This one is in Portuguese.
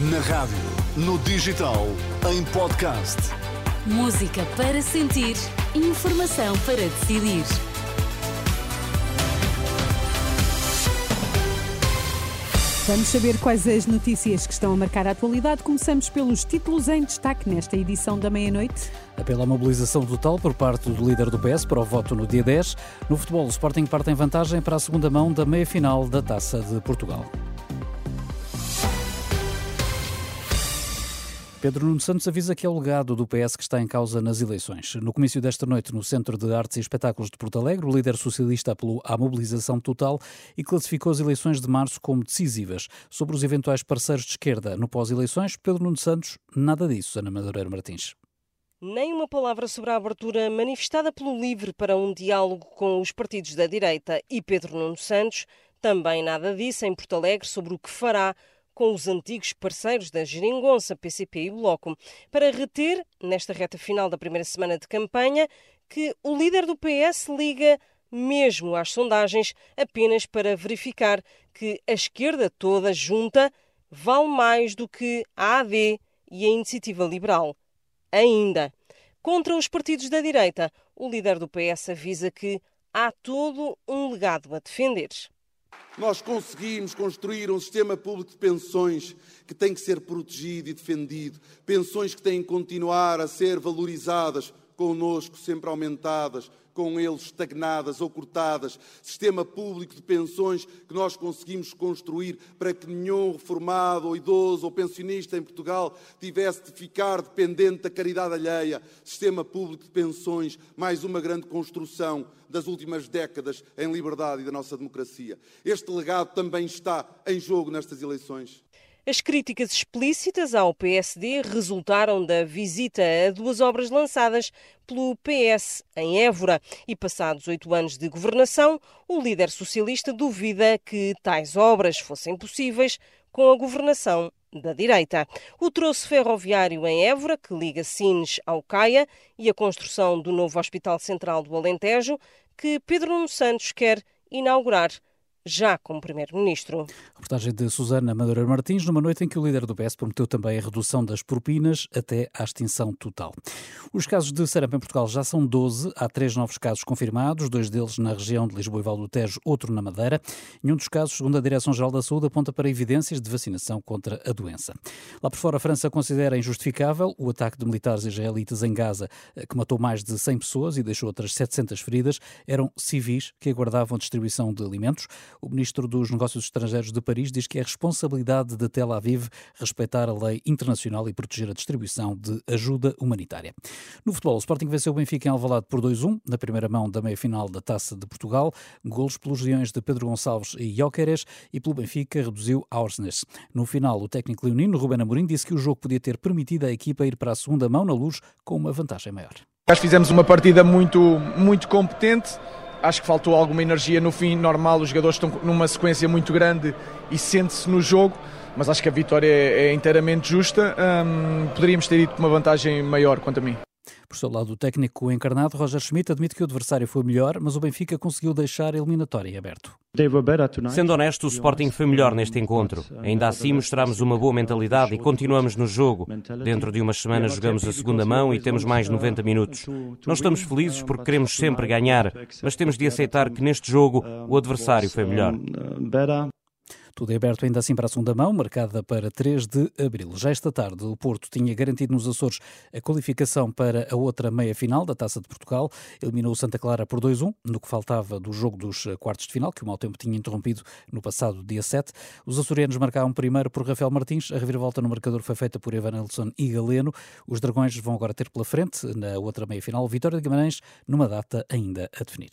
Na rádio, no digital, em podcast. Música para sentir, informação para decidir. Vamos saber quais as notícias que estão a marcar a atualidade. Começamos pelos títulos em destaque nesta edição da meia-noite. Pela mobilização total por parte do líder do PS para o voto no dia 10. No futebol, o Sporting parte em vantagem para a segunda mão da meia-final da Taça de Portugal. Pedro Nuno Santos avisa que é o legado do PS que está em causa nas eleições. No comício desta noite no Centro de Artes e Espetáculos de Porto Alegre, o líder socialista apelou à mobilização total e classificou as eleições de março como decisivas. Sobre os eventuais parceiros de esquerda no pós-eleições, Pedro Nuno Santos, nada disso, Ana Madureira Martins. Nem uma palavra sobre a abertura manifestada pelo LIVRE para um diálogo com os partidos da direita e Pedro Nuno Santos, também nada disso em Porto Alegre sobre o que fará com os antigos parceiros da Geringonça, PCP e Bloco, para reter, nesta reta final da primeira semana de campanha, que o líder do PS liga mesmo às sondagens apenas para verificar que a esquerda toda junta vale mais do que a AD e a Iniciativa Liberal. Ainda. Contra os partidos da direita, o líder do PS avisa que há todo um legado a defender. Nós conseguimos construir um sistema público de pensões que tem que ser protegido e defendido, pensões que têm que continuar a ser valorizadas, connosco sempre aumentadas, com eles estagnadas ou cortadas, sistema público de pensões que nós conseguimos construir para que nenhum reformado ou idoso ou pensionista em Portugal tivesse de ficar dependente da caridade alheia, sistema público de pensões, mais uma grande construção das últimas décadas em liberdade e da nossa democracia. Este legado também está em jogo nestas eleições. As críticas explícitas ao PSD resultaram da visita a duas obras lançadas pelo PS em Évora. E passados oito anos de governação, o líder socialista duvida que tais obras fossem possíveis com a governação da direita. O troço ferroviário em Évora, que liga Sines ao Caia, e a construção do novo Hospital Central do Alentejo, que Pedro Nuno Santos quer inaugurar já como Primeiro-Ministro. Reportagem de Susana Madureira Martins, numa noite em que o líder do PS prometeu também a redução das propinas até à extinção total. Os casos de sarampo em Portugal já são 12. Há três novos casos confirmados, dois deles na região de Lisboa e Val do Tejo, outro na Madeira. Nenhum dos casos, segundo a Direção-Geral da Saúde, aponta para evidências de vacinação contra a doença. Lá por fora, a França considera injustificável o ataque de militares israelitas em Gaza, eh, que matou mais de 100 pessoas e deixou outras 700 feridas. Eram civis que aguardavam distribuição de alimentos. O ministro dos Negócios Estrangeiros de Paris diz que é responsabilidade de Tel Aviv respeitar a lei internacional e proteger a distribuição de ajuda humanitária. No futebol, o Sporting venceu o Benfica em Alvalade por 2-1, na primeira mão da meia-final da Taça de Portugal, golos pelos leões de Pedro Gonçalves e Jóqueres e pelo Benfica reduziu Aursnes. No final, o técnico leonino, Ruben Amorim, disse que o jogo podia ter permitido à equipa ir para a segunda mão na luz com uma vantagem maior. Nós fizemos uma partida muito, muito competente, Acho que faltou alguma energia no fim, normal, os jogadores estão numa sequência muito grande e sente-se no jogo, mas acho que a vitória é, é inteiramente justa. Um, poderíamos ter ido com uma vantagem maior, quanto a mim. Por seu lado, o técnico encarnado, Roger Schmidt, admite que o adversário foi melhor, mas o Benfica conseguiu deixar a eliminatória aberto. Sendo honesto, o Sporting foi melhor neste encontro. Ainda assim, mostramos uma boa mentalidade e continuamos no jogo. Dentro de umas semanas jogamos a segunda mão e temos mais 90 minutos. Não estamos felizes porque queremos sempre ganhar, mas temos de aceitar que neste jogo o adversário foi melhor. Tudo é aberto ainda assim para a segunda mão, marcada para 3 de abril. Já esta tarde, o Porto tinha garantido nos Açores a qualificação para a outra meia-final da Taça de Portugal. Eliminou o Santa Clara por 2-1, no que faltava do jogo dos quartos de final, que o mau tempo tinha interrompido no passado dia 7. Os açorianos marcaram primeiro por Rafael Martins. A reviravolta no marcador foi feita por Evan Nelson e Galeno. Os Dragões vão agora ter pela frente, na outra meia-final, Vitória de Guimarães, numa data ainda a definir.